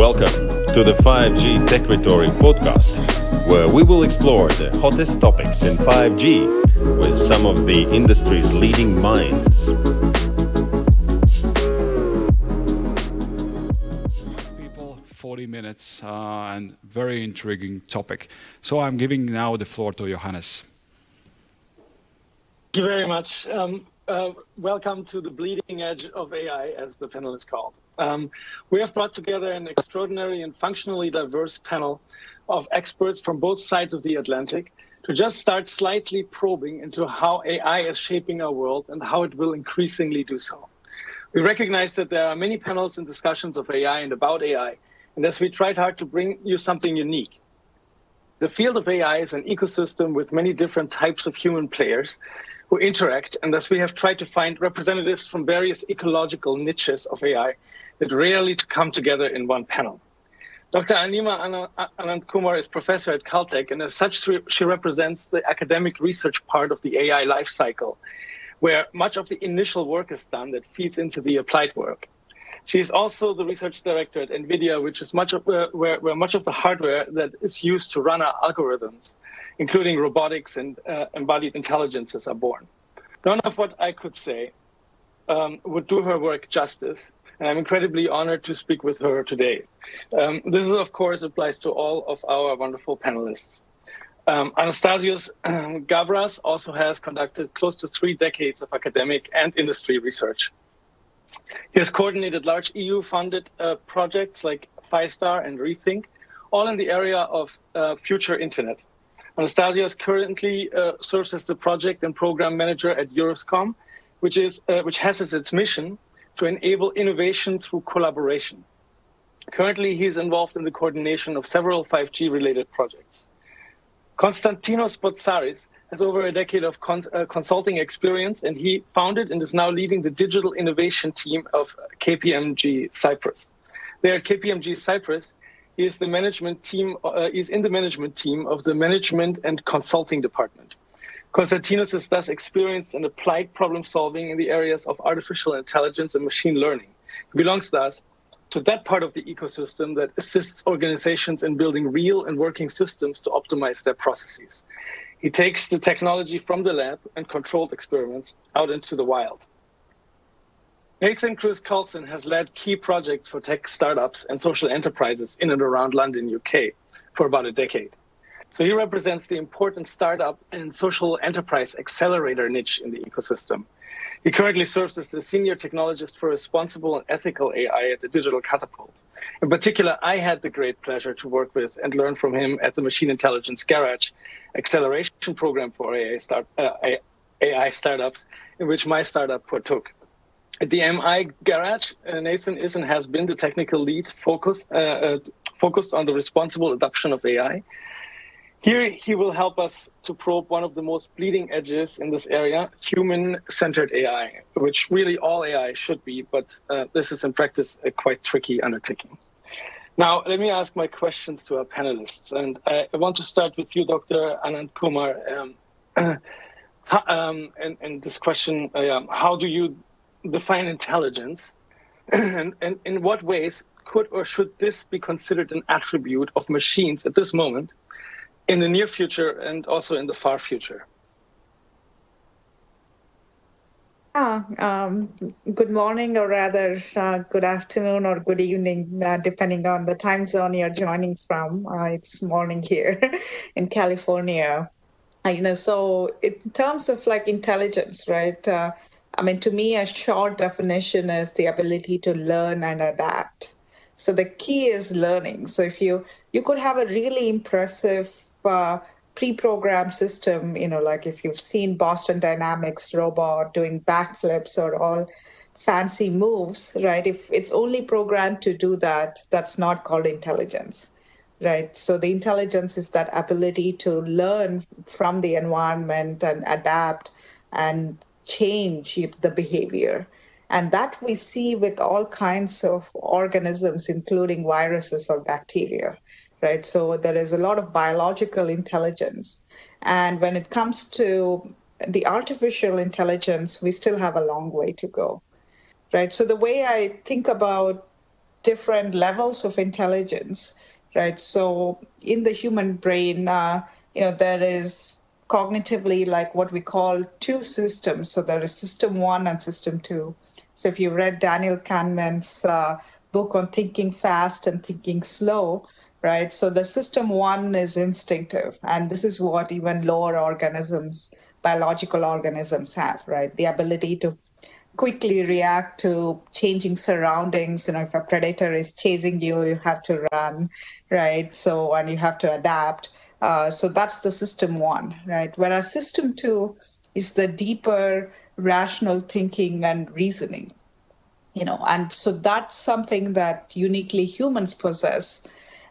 Welcome to the 5G Techritory podcast, where we will explore the hottest topics in 5G with some of the industry's leading minds. people 40 minutes uh, and very intriguing topic so i'm giving now the floor to johannes Thank you very much. Um, uh, welcome to the bleeding edge of AI, as the panel is called. Um, we have brought together an extraordinary and functionally diverse panel of experts from both sides of the Atlantic to just start slightly probing into how AI is shaping our world and how it will increasingly do so. We recognize that there are many panels and discussions of AI and about AI, and as we tried hard to bring you something unique. The field of AI is an ecosystem with many different types of human players who interact, and thus we have tried to find representatives from various ecological niches of AI that rarely to come together in one panel. Dr. Anima Anandkumar is professor at Caltech, and as such, she represents the academic research part of the AI life cycle, where much of the initial work is done that feeds into the applied work. She is also the research director at NVIDIA, which is much of, uh, where, where much of the hardware that is used to run our algorithms including robotics and uh, embodied intelligences, are born. None of what I could say um, would do her work justice, and I'm incredibly honored to speak with her today. Um, this, of course, applies to all of our wonderful panelists. Um, Anastasios um, Gavras also has conducted close to three decades of academic and industry research. He has coordinated large EU-funded uh, projects like FISTAR and Rethink, all in the area of uh, future internet. Anastasios currently uh, serves as the project and program manager at Eurescom, which, is, uh, which has as its mission to enable innovation through collaboration. Currently, he is involved in the coordination of several 5G related projects. Konstantinos Botsaris has over a decade of cons uh, consulting experience, and he founded and is now leading the digital innovation team of KPMG Cyprus. There at KPMG Cyprus, he is the management team. Uh, is in the management team of the management and consulting department. Konstantinos is thus experienced in applied problem solving in the areas of artificial intelligence and machine learning. He belongs thus to that part of the ecosystem that assists organizations in building real and working systems to optimize their processes. He takes the technology from the lab and controlled experiments out into the wild. Nathan Cruz Coulson has led key projects for tech startups and social enterprises in and around London, UK, for about a decade. So he represents the important startup and social enterprise accelerator niche in the ecosystem. He currently serves as the senior technologist for responsible and ethical AI at the Digital Catapult. In particular, I had the great pleasure to work with and learn from him at the Machine Intelligence Garage acceleration program for AI, start, uh, AI startups, in which my startup partook. At the MI Garage, uh, Nathan is and has been the technical lead focus, uh, uh, focused on the responsible adoption of AI. Here, he will help us to probe one of the most bleeding edges in this area human centered AI, which really all AI should be, but uh, this is in practice a quite tricky undertaking. Now, let me ask my questions to our panelists. And I want to start with you, Dr. Anandkumar. Um, um, and, and, this question uh, how do you define intelligence and, and in what ways could or should this be considered an attribute of machines at this moment in the near future and also in the far future Ah, um, good morning, or rather, uh, good afternoon or good evening, uh, depending on the time zone you're joining from. Uh, it's morning here in California. Uh, you know, so in terms of like intelligence, right? Uh, I mean, to me, a short definition is the ability to learn and adapt. So the key is learning. So if you you could have a really impressive uh, pre-programmed system, you know, like if you've seen Boston Dynamics robot doing backflips or all fancy moves, right? If it's only programmed to do that, that's not called intelligence, right? So the intelligence is that ability to learn from the environment and adapt and change the behavior. And that we see with all kinds of organisms, including viruses or bacteria, right? So there is a lot of biological intelligence. And when it comes to the artificial intelligence, we still have a long way to go, right? So the way I think about different levels of intelligence, right? So in the human brain, uh, you know, there is cognitively like what we call two systems. So there is system one and system two. So if you read Daniel Kahneman's uh, book on thinking fast and thinking slow, right? So the system one is instinctive, and this is what even lower organisms, biological organisms have, right? The ability to quickly react to changing surroundings. You know, if a predator is chasing you, you have to run, right? So, and you have to adapt. Uh, so that's the system one, right? Whereas system two is the deeper rational thinking and reasoning, you know, and so that's something that uniquely humans possess.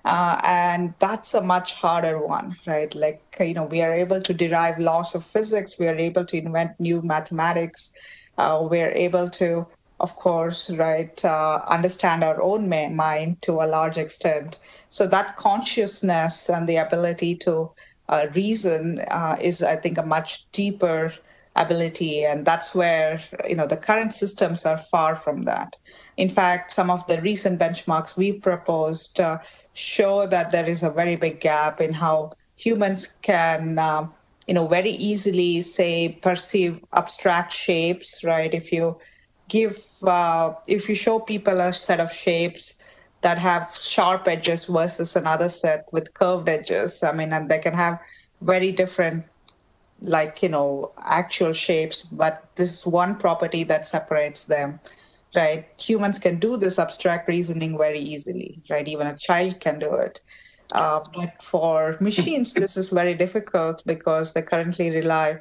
Uh, and that's a much harder one, right? Like, you know, we are able to derive laws of physics, we are able to invent new mathematics, uh, we're able to, of course, right, uh, understand our own mind to a large extent. So that consciousness and the ability to uh, reason uh, is, I think, a much deeper ability and that's where you know the current systems are far from that in fact some of the recent benchmarks we proposed uh, show that there is a very big gap in how humans can um, you know very easily say perceive abstract shapes right? If you give uh, if you show people a set of shapes that have sharp edges versus another set with curved edges i mean and they can have very different like you know actual shapes but this one property that separates them right humans can do this abstract reasoning very easily right even a child can do it uh, but for machines, this is very difficult because they currently rely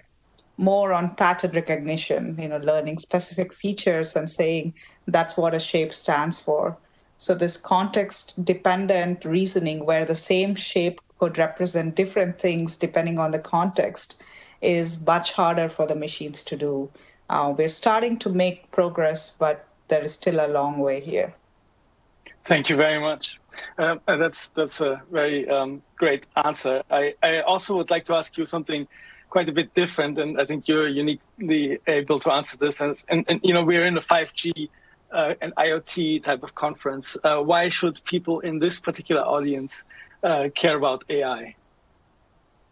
more on pattern recognition, you know, learning specific features and saying that's what a shape stands for. So this context dependent reasoning where the same shape could represent different things depending on the context is much harder for the machines to do. Uh, we're starting to make progress, but there is still a long way here. Thank you very much. Um, uh, that's that's a very um, great answer. I, I also would like to ask you something quite a bit different, and I think you're uniquely able to answer this. And, and, and you know, we're in a 5G uh, and IoT type of conference. Uh, why should people in this particular audience uh, care about AI?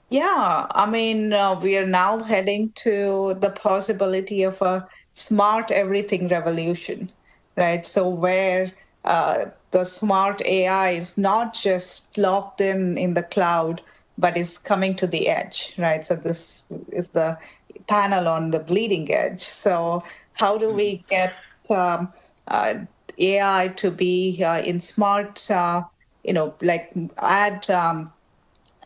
Yeah, I mean, uh, we are now heading to the possibility of a smart everything revolution, right? So where uh, the smart AI is not just locked in in the cloud, but is coming to the edge, right? So this is the panel on the bleeding edge. So how do we mm-hmm. get um, uh, AI to be uh, in smart, uh, you know, like add um,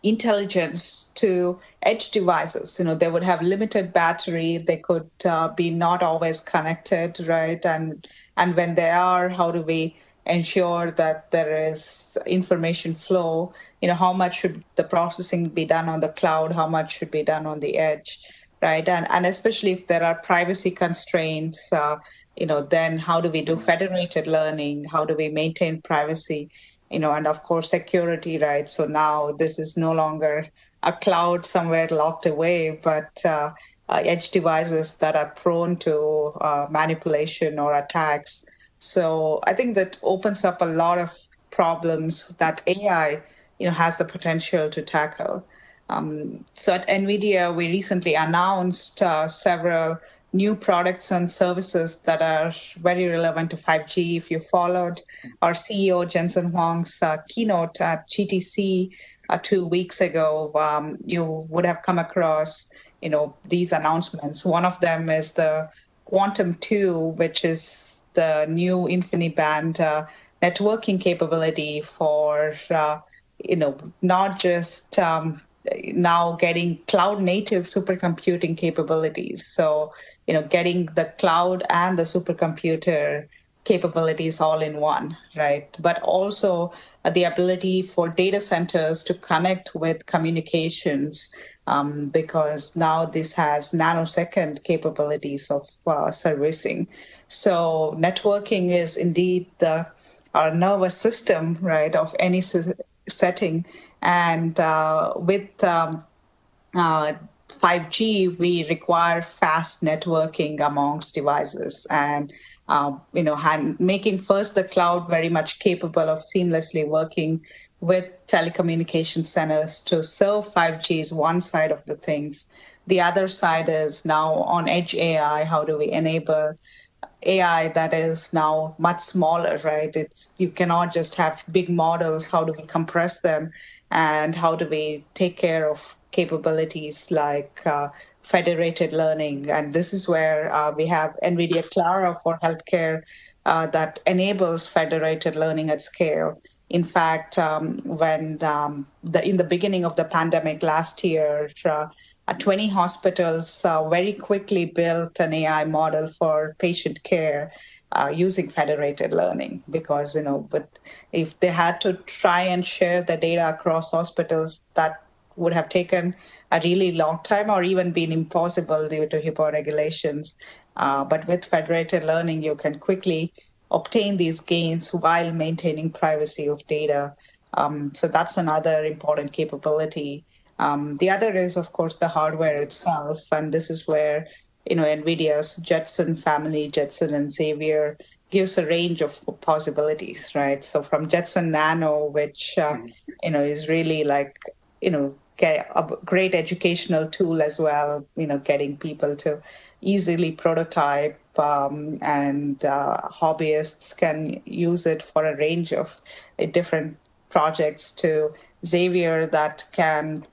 intelligence to edge devices? You know, they would have limited battery. They could uh, be not always connected, right? And and when they are, how do we ensure that there is information flow you know how much should the processing be done on the cloud how much should be done on the edge right and and especially if there are privacy constraints uh, you know then how do we do federated learning how do we maintain privacy you know and of course security right so now this is no longer a cloud somewhere locked away but uh, uh, edge devices that are prone to uh, manipulation or attacks so I think that opens up a lot of problems that AI, you know, has the potential to tackle. Um, so at NVIDIA, we recently announced uh, several new products and services that are very relevant to 5G. If you followed our CEO Jensen Huang's uh, keynote at GTC uh, two weeks ago, um, you would have come across, you know, these announcements. One of them is the Quantum 2, which is the new InfiniBand uh, networking capability for uh, you know not just um, now getting cloud native supercomputing capabilities. So you know getting the cloud and the supercomputer capabilities all in one, right? But also uh, the ability for data centers to connect with communications um, because now this has nanosecond capabilities of uh, servicing. So networking is indeed the our nervous system, right, of any setting, and uh, with um, uh, 5G, we require fast networking amongst devices and uh, you know, making first the cloud very much capable of seamlessly working with telecommunication centers to serve 5G is one side of the things. The other side is now on edge AI. How do we enable AI that is now much smaller, right? It's you cannot just have big models. How do we compress them, and how do we take care of capabilities like uh, federated learning? And this is where uh, we have NVIDIA Clara for healthcare uh, that enables federated learning at scale. In fact, um, when um, the, in the beginning of the pandemic last year, uh, 20 hospitals uh, very quickly built an AI model for patient care uh, using federated learning because you know, if they had to try and share the data across hospitals, that would have taken a really long time or even been impossible due to HIPAA regulations. Uh, but with federated learning, you can quickly obtain these gains while maintaining privacy of data. Um, so that's another important capability. Um, the other is, of course, the hardware itself, and this is where you know NVIDIA's Jetson family, Jetson and Xavier, gives a range of possibilities, right? So from Jetson Nano, which uh, you know is really like you know get a great educational tool as well. You know, getting people to easily prototype um, and uh, hobbyists can use it for a range of different projects to Xavier that can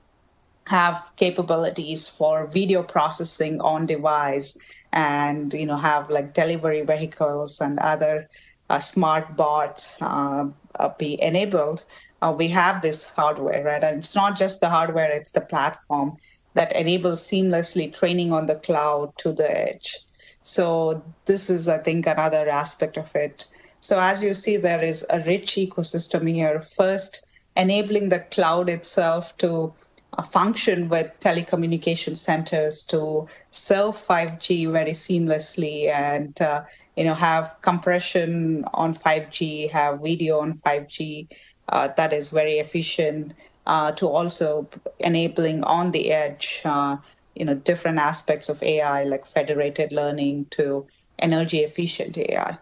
have capabilities for video processing on device and you know have like delivery vehicles and other uh, smart bots uh, uh, be enabled uh, we have this hardware right? And it's not just the hardware it's the platform that enables seamlessly training on the cloud to the edge. So this is i think another aspect of it. So as you see there is a rich ecosystem here. First enabling the cloud itself to function with telecommunication centers to serve 5G very seamlessly and uh, you know have compression on 5G, have video on 5G uh, that is very efficient. Uh, to also enabling on the edge, uh, you know, different aspects of AI like federated learning to energy efficient AI.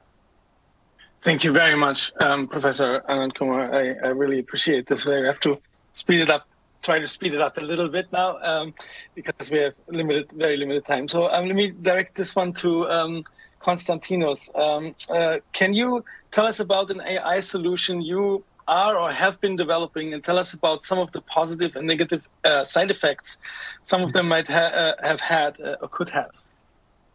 Thank you very much, um, Professor Anandkumar. I, I really appreciate this. I have to speed it up try to speed it up a little bit now um, because we have limited, very limited time. So um, let me direct this one to um, Konstantinos. Um, uh, can you tell us about an AI solution you are or have been developing and tell us about some of the positive and negative uh, side effects some of them might ha uh, have had uh, or could have?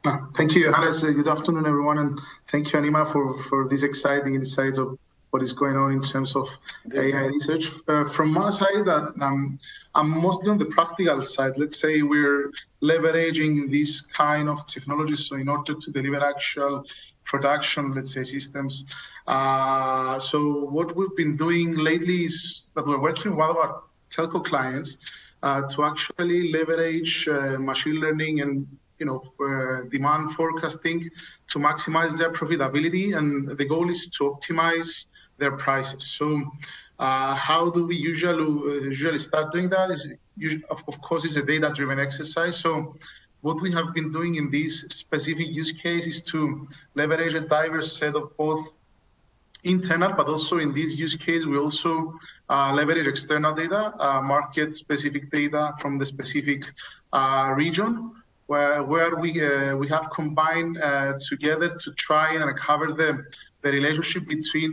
Uh, thank you, Hannes. Good afternoon, everyone, and thank you, Anima, for, for these exciting insights of what is going on in terms of AI research. Uh, from my side, uh, um, I'm mostly on the practical side. Let's say we're leveraging these kind of technologies so in order to deliver actual production, let's say, systems. Uh, so what we've been doing lately is that we're working with our telco clients uh, to actually leverage uh, machine learning and you know, uh, demand forecasting to maximize their profitability. And the goal is to optimize their prices. So uh, how do we usually uh, usually start doing that? Is of, course it's a data-driven exercise. So what we have been doing in this specific use case is to leverage a diverse set of both internal, but also in this use case, we also uh, leverage external data, uh, market-specific data from the specific uh, region, where, where we uh, we have combined uh, together to try and uncover the the relationship between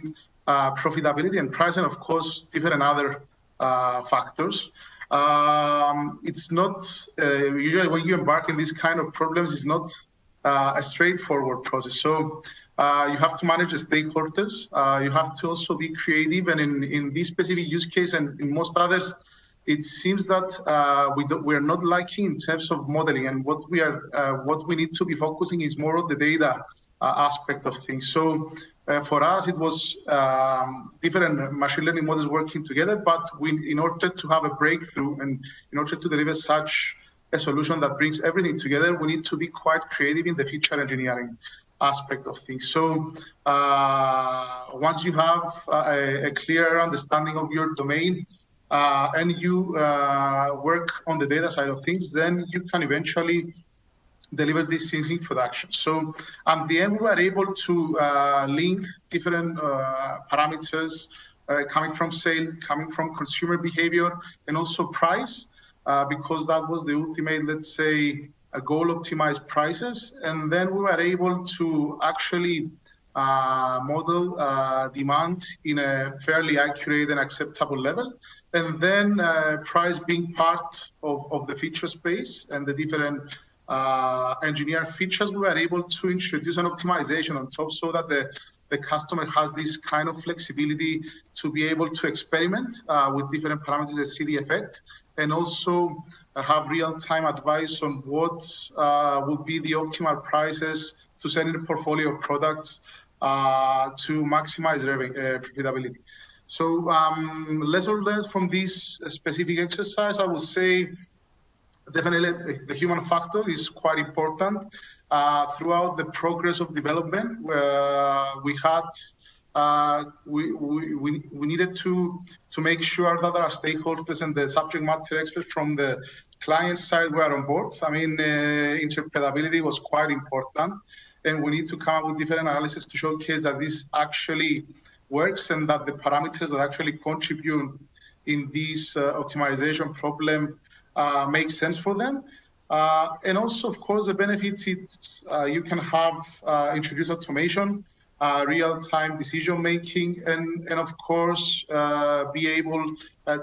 profitability and price, and of course, different other uh, factors. Um, it's not uh, usually when you embark in these kind of problems, it's not a straightforward process. So uh, you have to manage the stakeholders. Uh, you have to also be creative. And in, in this specific use case and in most others, it seems that uh, we we are not lacking in terms of modeling. And what we are what we need to be focusing is more on the data aspect of things. So uh, for us, it was um, different machine learning models working together, but we, in order to have a breakthrough and in order to deliver such a solution that brings everything together, we need to be quite creative in the feature engineering aspect of things. So uh, once you have a, a, clear understanding of your domain, uh, and you uh, work on the data side of things, then you can eventually deliver these things in production. So at the end, we were able to uh, link different uh, parameters uh, coming from sales, coming from consumer behavior, and also price, uh, because that was the ultimate, let's say, a goal optimize prices. And then we were able to actually uh, model uh, demand in a fairly accurate and acceptable level. And then price being part of, of the feature space and the different uh, engineer features, we were able to introduce an optimization on top so that the, the customer has this kind of flexibility to be able to experiment uh, with different parameters and see the effect, and also uh, have real-time advice on what uh, would be the optimal prices to send in a portfolio of products uh, to maximize revenue, profitability. So um, lesson learned from this specific exercise, I would say definitely the human factor is quite important. Uh, throughout the progress of development, uh, we had uh, we, we, we needed to to make sure that our stakeholders and the subject matter experts from the client side were on board. I mean, uh, interpretability was quite important, and we need to come up with different analysis to showcase that this actually works and that the parameters that actually contribute in this uh, optimization problem uh, make sense for them. Uh, and also, of course, the benefits it's uh, you can have introduce automation, real-time decision making, and and of course be able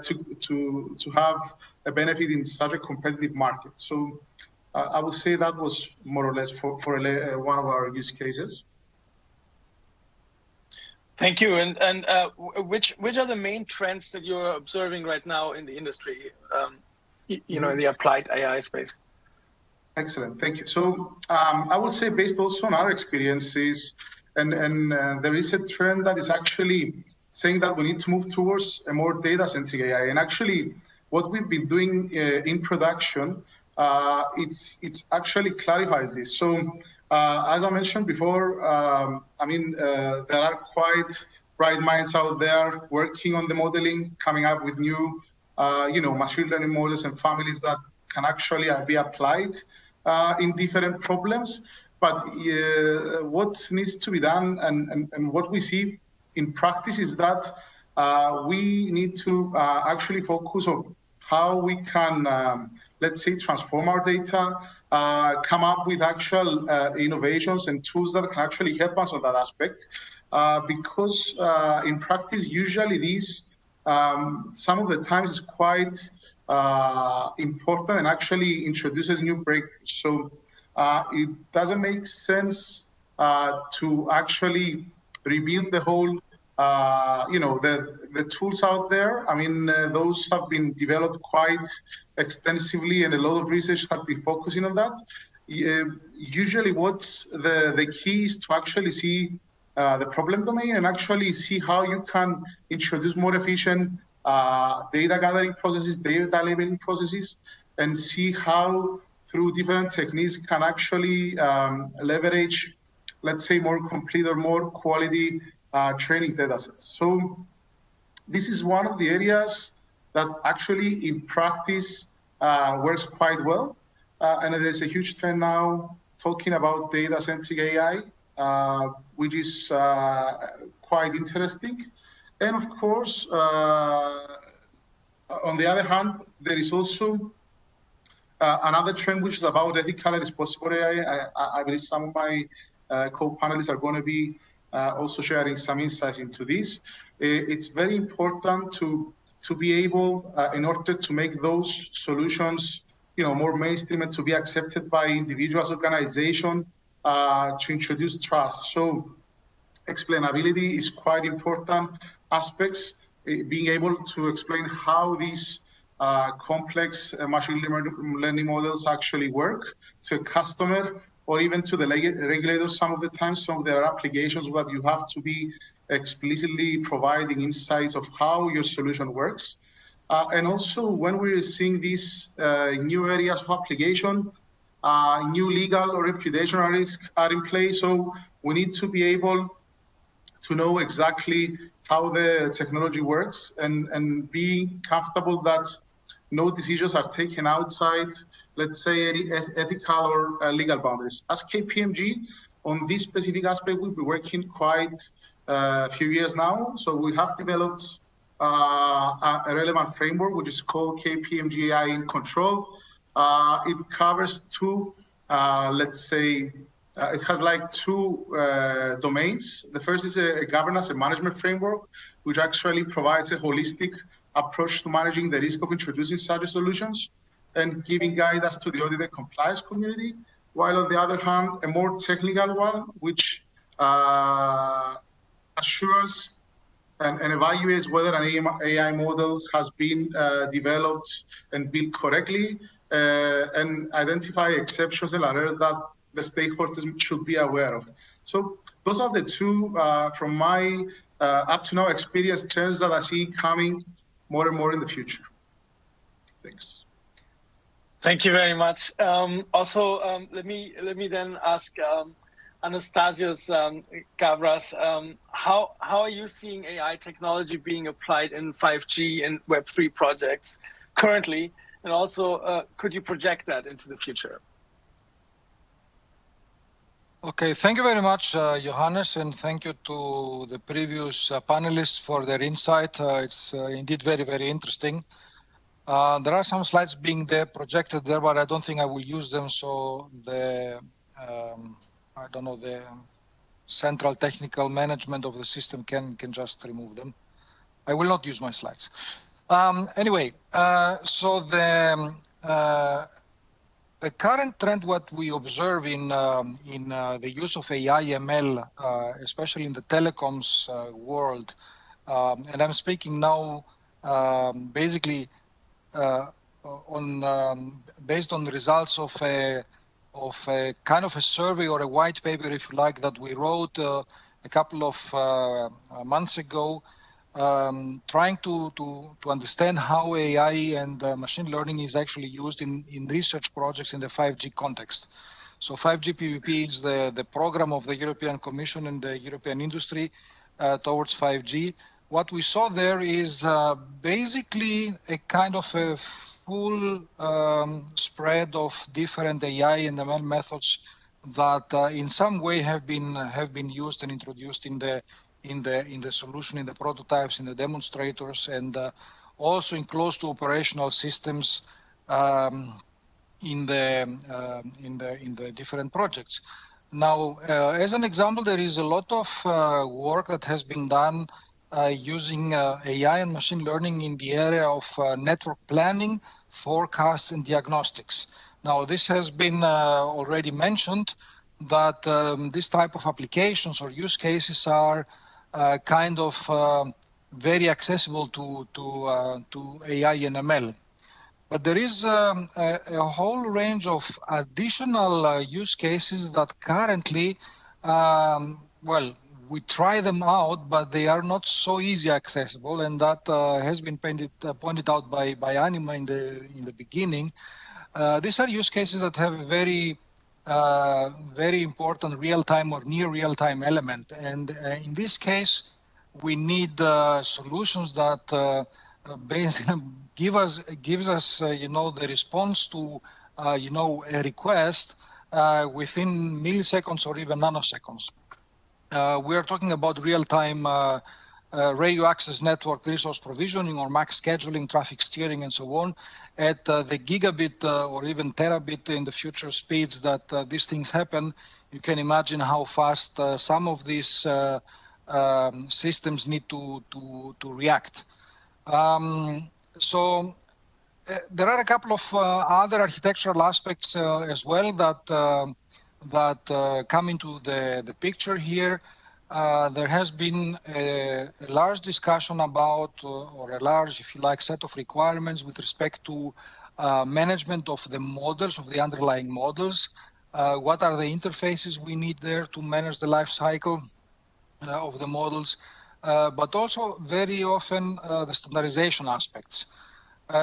to to to have a benefit in such a competitive market. So I would say that was more or less for for one of our use cases. Thank you. And and uh, which which are the main trends that you're observing right now in the industry? Um, you, know, in the applied AI space. Excellent. Thank you. So um, I would say, based also on our experiences, and and uh, there is a trend that is actually saying that we need to move towards a more data-centric AI. And actually, what we've been doing uh, in production, uh, it's it's actually clarifies this. So uh, as I mentioned before, um, I mean, uh, there are quite bright minds out there working on the modeling, coming up with new, uh, you know, machine learning models and families that can actually be applied in different problems. But what needs to be done and, and, and what we see in practice is that uh, we need to uh, actually focus on how we can, um, let's say, transform our data, uh, come up with actual uh, innovations and tools that can actually help us on that aspect. Uh, because uh, in practice, usually these, um, some of the times, is quite uh, important and actually introduces new breakthroughs. So uh, it doesn't make sense to actually rebuild the whole uh, you know, the, the tools out there, I mean, uh, those have been developed quite extensively and a lot of research has been focusing on that. Uh, usually what the, the key is to actually see uh, the problem domain and actually see how you can introduce more efficient uh, data gathering processes, data labeling processes, and see how through different techniques can actually um, leverage, let's say, more complete or more quality uh, training data sets. So this is one of the areas that actually in practice uh, works quite well. Uh, and there's a huge trend now talking about data-centric AI, uh, which is uh, quite interesting. And of course, uh, on the other hand, there is also another trend which is about ethical and responsible AI. I, I believe some of my co-panelists are going to be uh, also sharing some insights into this. It's very important to to be able, uh, in order to make those solutions, you know, more mainstream and to be accepted by individuals, organization, uh, to introduce trust. So explainability is quite important aspects, being able to explain how these uh, complex uh, machine learning models actually work to a customer or even to the regulators some of the time. Some of their applications where you have to be explicitly providing insights of how your solution works. Uh, and also when we're seeing these uh, new areas of application, uh, new legal or reputational risks are in place. So we need to be able to know exactly how the technology works and, and being comfortable that no decisions are taken outside, let's say, any ethical or uh, legal boundaries. As KPMG, on this specific aspect, we've been working quite uh, a few years now. So we have developed uh, a relevant framework, which is called KPMG AI in Control. Uh, it covers two, uh, let's say, uh, it has like two uh, domains. The first is a, a, governance and management framework, which actually provides a holistic approach to managing the risk of introducing such solutions and giving guidance to the audit and compliance community. While on the other hand, a more technical one, which uh, assures and, and, evaluates whether an AI model has been uh, developed and built correctly and identify exceptions and errors that the stakeholders should be aware of. So those are the two, uh, from my uh, up to now experience, trends that I see coming more and more in the future. Thanks. Thank you very much. Um, also, um, let me let me then ask um, Anastasios um, Gavras, um, how how are you seeing AI technology being applied in 5G and Web3 projects currently, and also uh, could you project that into the future? Okay, thank you very much, uh, Johannes, and thank you to the previous uh, panelists for their insight. Uh, it's uh, indeed very, very interesting. Uh, there are some slides being there projected there, but I don't think I will use them. So the, um, I don't know, the central technical management of the system can can just remove them. I will not use my slides. Um, anyway, uh, so the um, the current trend, what we observe in um, in uh, the use of AI ML, uh, especially in the telecoms uh, world, um, and I'm speaking now um, basically uh, on um, based on the results of a of a kind of a survey or a white paper, if you like, that we wrote uh, a couple of uh, months ago um, trying to, to, to understand how AI and uh, machine learning is actually used in, in research projects in the 5G context. So 5G PPP is the, the program of the European Commission and the European industry uh, towards 5G. What we saw there is uh, basically a kind of a full um, spread of different AI and ML methods that uh, in some way have been have been used and introduced in the in the in the solution, in the prototypes, in the demonstrators, and uh, also in close to operational systems um, in the uh, in the in the different projects. Now, uh, as an example, there is a lot of uh, work that has been done uh, using uh, AI and machine learning in the area of network planning, forecasts, and diagnostics. Now, this has been already mentioned that um, this type of applications or use cases are uh, kind of uh, very accessible to to uh, to AI and ML. But there is um, a, a, whole range of additional uh, use cases that currently, um, well, we try them out, but they are not so easy accessible, and that uh, has been pointed, uh, pointed out by by Anima in the in the beginning. these are use cases that have very uh, very important real-time or near real-time element. And uh, in this case, we need solutions that uh, basically give us gives us you know the response to you know a request within milliseconds or even nanoseconds. we are talking about real-time uh, radio access network resource provisioning or MAC scheduling, traffic steering, and so on at uh, the gigabit uh, or even terabit in the future speeds that uh, these things happen. You can imagine how fast uh, some of these uh, um, systems need to, to, to react. Um, so there are a couple of other architectural aspects as well that that come into the, the picture here. Uh, there has been a, a, large discussion about, uh, or a large, if you like, set of requirements with respect to uh, management of the models, of the underlying models. Uh, what are the interfaces we need there to manage the life cycle uh, of the models? but also very often the standardization aspects.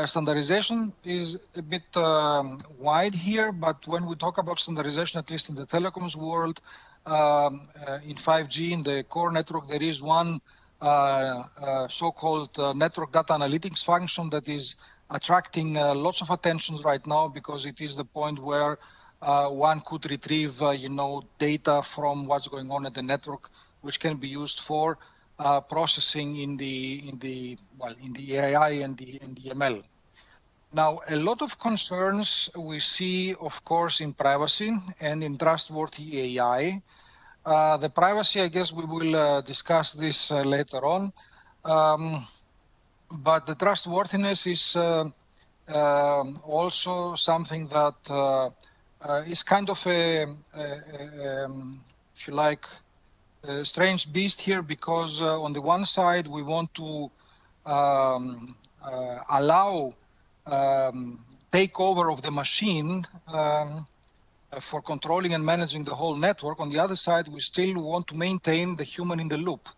standardization is a bit um, wide here, but when we talk about standardization, at least in the telecoms world, um, uh, in 5G in the core network, there is one uh, uh, so-called network data analytics function that is attracting lots of attentions right now because it is the point where one could retrieve, you know, data from what's going on at the network, which can be used for processing in the in the well in the AI and the and the ML. Now, a lot of concerns we see, of course, in privacy and in trustworthy AI. Uh, the privacy, I guess we will uh, discuss this uh, later on. Um, but the trustworthiness is uh, um, also something that uh, uh, is kind of a, a, a um, if you like, a strange beast here because on the one side we want to um, allow um, takeover of the machine um, uh, for controlling and managing the whole network. On the other side, we still want to maintain the human in the loop.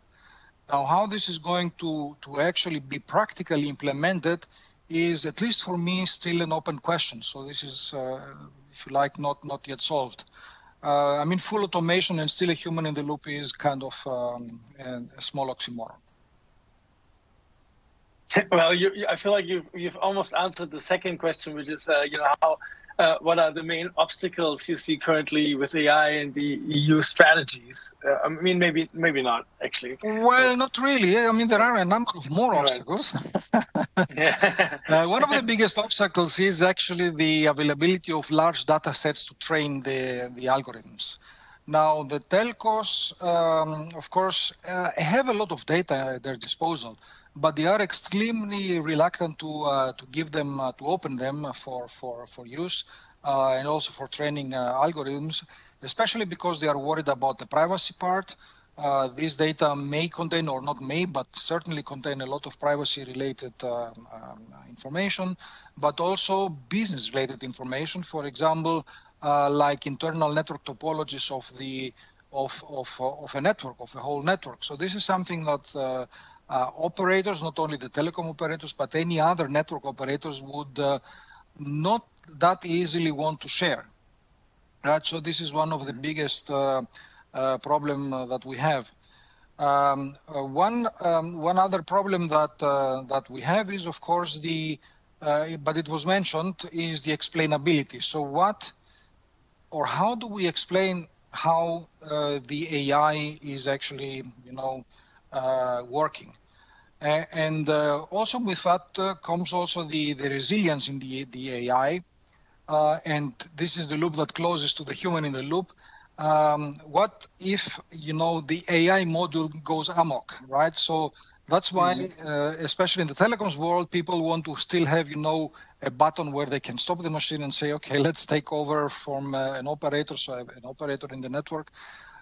Now, how this is going to, to actually be practically implemented is, at least for me, still an open question. So this is, uh, if you like, not, not yet solved. Uh, I mean, full automation and still a human in the loop is kind of um, a small oxymoron. Well, you, I feel like you've, you've almost answered the second question, which is, uh, you know, how uh, what are the main obstacles you see currently with AI and the EU strategies? Uh, I mean, maybe maybe not actually. Well, not really. I mean, there are a number of more obstacles. uh, one of the biggest obstacles is actually the availability of large data sets to train the, the algorithms. Now, the telcos, um, of course, uh, have a lot of data at their disposal but they are extremely reluctant to uh, to give them uh, to open them for for for use uh, and also for training algorithms, especially because they are worried about the privacy part. Uh, this data may contain or not may, but certainly contain a lot of privacy-related um, um, information, but also business-related information. For example, uh, like internal network topologies of the of, of, of a network, of a whole network. So this is something that operators, not only the telecom operators, but any other network operators would uh, not that easily want to share. Right. So this is one of the biggest uh, uh problem uh, that we have. Um, uh, one um, one other problem that that we have is, of course, the but it was mentioned is the explainability. So what or how do we explain how the AI is actually, you know, uh, working. and uh, also with that uh, comes also the, the resilience in the, the AI. and this is the loop that closes to the human in the loop. Um, what if you know the AI module goes amok, right? So that's why, mm-hmm. uh, especially in the telecoms world, people want to still have you know a button where they can stop the machine and say, okay, let's take over from uh, an operator, so an operator in the network,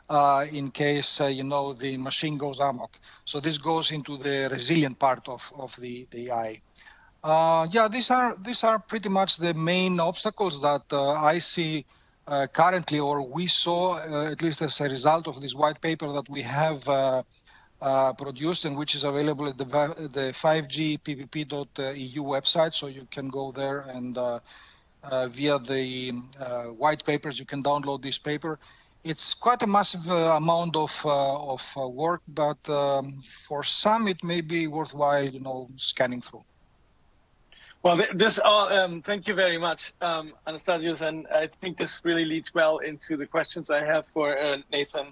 uh, in case uh, you know the machine goes amok. So this goes into the resilient part of, of the, the AI. Uh, yeah, these are these are pretty much the main obstacles that uh, I see uh, currently, or we saw uh, at least as a result of this white paper that we have produced and which is available at the the 5gppp.eu website. So you can go there and via the white papers you can download this paper it's quite a massive uh, amount of uh, of uh, work, but um, for some it may be worthwhile, you know, scanning through. Well, this all. Um, thank you very much, um, Anastasios, and I think this really leads well into the questions I have for uh, Nathan.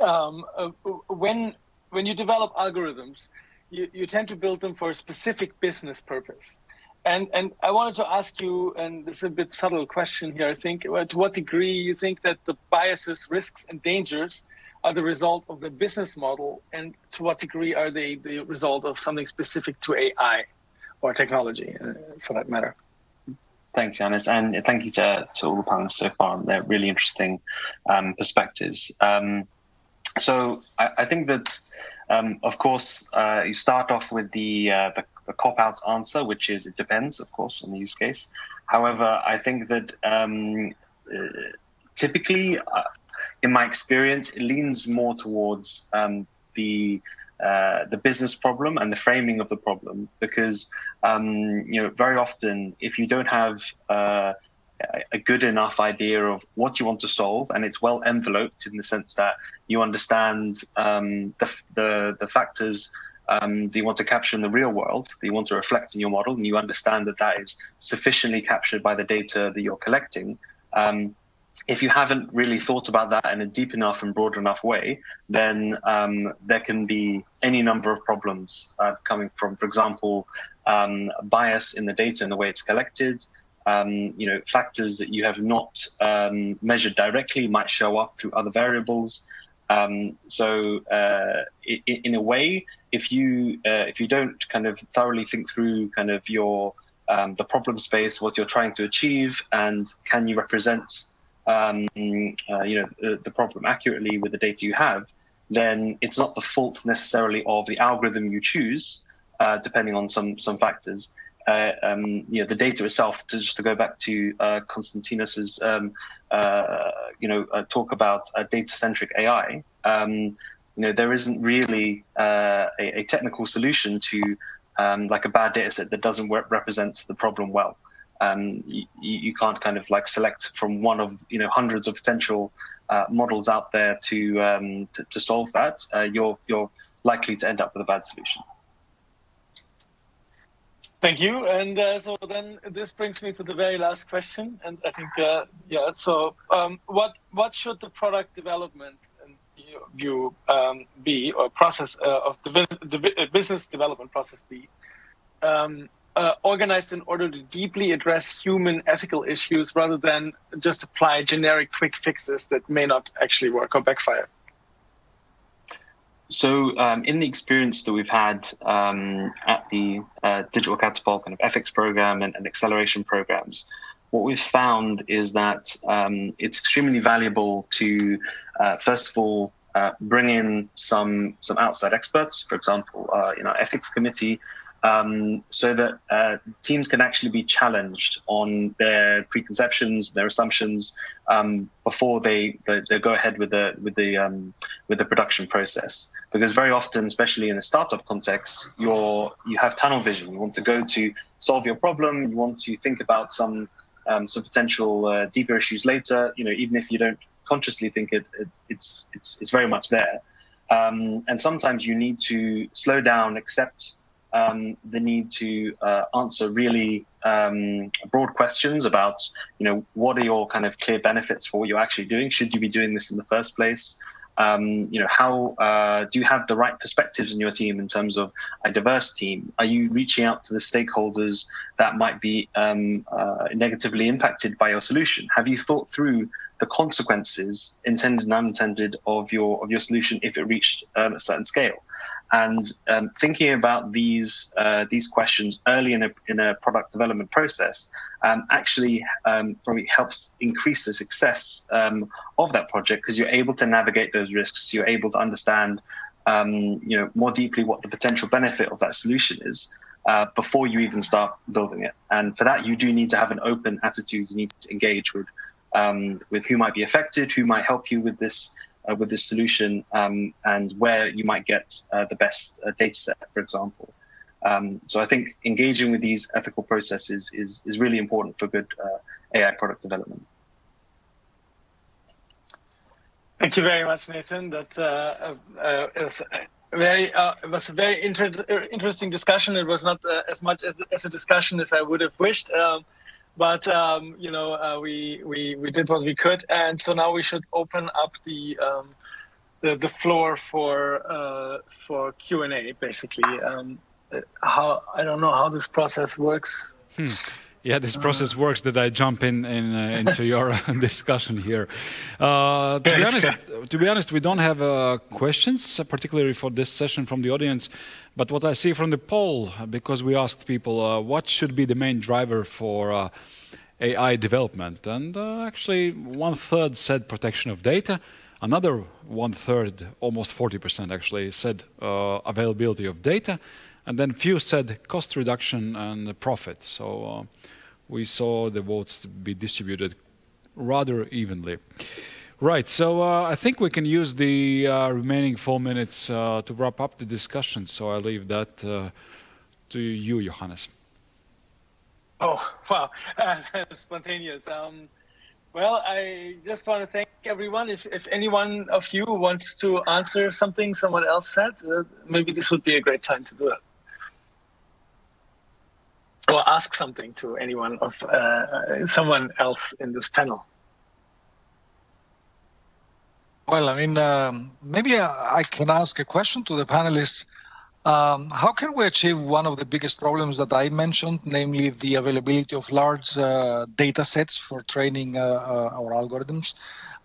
Um, uh, when when you develop algorithms, you, you tend to build them for a specific business purpose. And and I wanted to ask you, and this is a bit subtle question here. I think to what degree you think that the biases, risks, and dangers are the result of the business model, and to what degree are they the result of something specific to AI or technology, uh, for that matter? Thanks, Yanis, and thank you to, to all the panelists so far. They're really interesting um, perspectives. Um, so I, I, think that, um, of course, uh, you start off with the, uh, the the cop out answer, which is it depends, of course, on the use case. However, I think that um, uh, typically, uh, in my experience, it leans more towards um, the uh, the business problem and the framing of the problem because um, you know very often if you don't have uh, a good enough idea of what you want to solve, and it's well enveloped in the sense that you understand um, the, the, the factors um, that you want to capture in the real world, Do you want to reflect in your model, and you understand that that is sufficiently captured by the data that you're collecting. Um, if you haven't really thought about that in a deep enough and broad enough way, then um, there can be any number of problems uh, coming from, for example, um, bias in the data and the way it's collected. Um, you know, factors that you have not um, measured directly might show up through other variables. So, uh, in, in, a way, if you uh, if you don't kind of thoroughly think through kind of your um, the problem space, what you're trying to achieve, and can you represent um, uh, you know the, the, problem accurately with the data you have, then it's not the fault necessarily of the algorithm you choose, uh, depending on some some factors. Uh, um, you know the data itself. To, just to go back to uh, um, uh, you know uh, talk about data-centric AI. You know there isn't really a, a, technical solution to um, like a bad data set that doesn't represent the problem well um, you, you, can't kind of like select from one of you know hundreds of potential uh, models out there to, um, to, to solve that. Uh, you're you're likely to end up with a bad solution. Thank you. And uh, so then this brings me to the very last question, and I think uh, yeah. So um, what what should the product development view um, be or process uh, of the, the business development process be? Um, uh, organized in order to deeply address human ethical issues rather than just apply generic quick fixes that may not actually work or backfire. So, um, in the experience that we've had um, at the uh, Digital Catapult kind of ethics program and, and, acceleration programs, what we've found is that um, it's extremely valuable to, uh, first of all, uh, bring in some some outside experts. For example, uh, in our ethics committee, um, so that uh, teams can actually be challenged on their preconceptions, their assumptions um, before they, they, they go ahead with the with the um, with the production process. Because very often, especially in a startup context, you're you have tunnel vision. You want to go to solve your problem. You want to think about some um, some potential uh, deeper issues later. You know, even if you don't consciously think it, it it's it's it's very much there. Um, and sometimes you need to slow down, accept um, the need to uh, answer really um, broad questions about, you know, what are your kind of clear benefits for what you're actually doing? Should you be doing this in the first place? Um, you know, how uh, do you have the right perspectives in your team in terms of a diverse team? Are you reaching out to the stakeholders that might be um, uh, negatively impacted by your solution? Have you thought through the consequences, intended and unintended, of your of your solution if it reached um, a certain scale? And um, thinking about these uh, these questions early in a, in a product development process um, actually um, probably helps increase the success um, of that project because you're able to navigate those risks. You're able to understand um, you know more deeply what the potential benefit of that solution is. Uh, before you even start building it, and for that, you do need to have an open attitude. You need to engage with um, with who might be affected, who might help you with this uh, with this solution um, and where you might get uh, the best uh, data set, for example. Um, so I think engaging with these ethical processes is, is really important for good uh, AI product development. Thank you very much, Nathan. That uh, uh, was very it was a very inter interesting discussion. It was not as much as a discussion as I would have wished. Um, but um, you know uh, we, we we did what we could. And so now we should open up the um, the, the floor for uh, for q&a basically. Um, how i don't know how this process works. Hmm. Yeah, this process works. That I jump in, in uh, into your discussion here. Uh, to be honest, to be honest, we don't have uh, questions, uh, particularly for this session from the audience. But what I see from the poll, because we asked people uh, what should be the main driver for uh, AI development, and actually one third said protection of data. Another one third, almost 40% actually, said availability of data and then few said cost reduction and profit. So we saw the votes be distributed rather evenly. Right, so uh, I think we can use the uh, remaining four minutes uh, to wrap up the discussion. So I leave that uh, to you, Johannes. Oh, wow. Uh, spontaneous. Um, well, I just want to thank everyone. If, if anyone of you wants to answer something someone else said, uh, maybe this would be a great time to do it. Or ask something to anyone of uh, someone else in this panel. Well, I mean, um, maybe I can ask a question to the panelists. Um, how can we achieve one of the biggest problems that I mentioned, namely the availability of large uh, data sets for training uh, uh, our algorithms?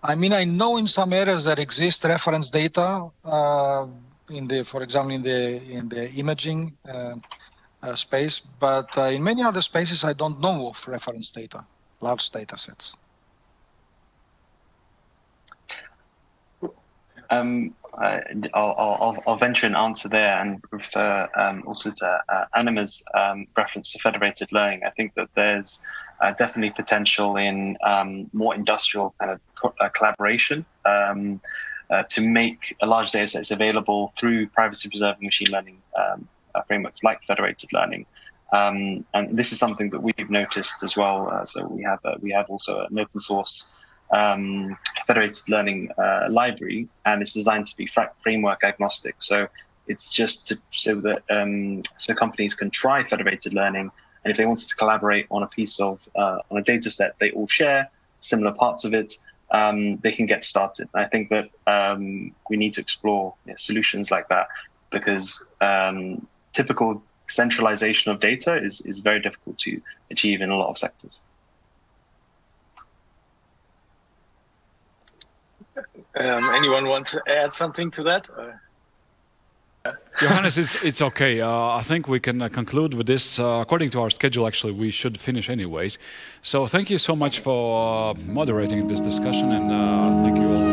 I mean, I know in some areas there exist reference data uh, in the, for example, in the in the imaging uh, uh, space, but in many other spaces I don't know of reference data, large data sets. Um, uh, I'll, I'll, I'll, venture an answer there and refer um, also to uh, Anima's um, reference to federated learning. I think that there's uh, definitely potential in um, more industrial kind of co- uh, collaboration um, uh, to make large data sets available through privacy preserving machine learning um, uh, frameworks like federated learning. Um, and this is something that we've noticed as well. so we have we have also an open source um, federated learning uh, library, and it's designed to be framework agnostic. So it's just to, so that um, so companies can try federated learning, and if they wanted to collaborate on a piece of uh, on a data set they all share similar parts of it, um, they can get started. I think that um, we need to explore you know, solutions like that because um, typical centralization of data is is very difficult to achieve in a lot of sectors. Um, anyone want to add something to that? Johannes, it's, it's okay. Uh, I think we can uh, conclude with this. Uh, according to our schedule, actually, we should finish anyways. So thank you so much for uh, moderating this discussion, and uh, thank you all.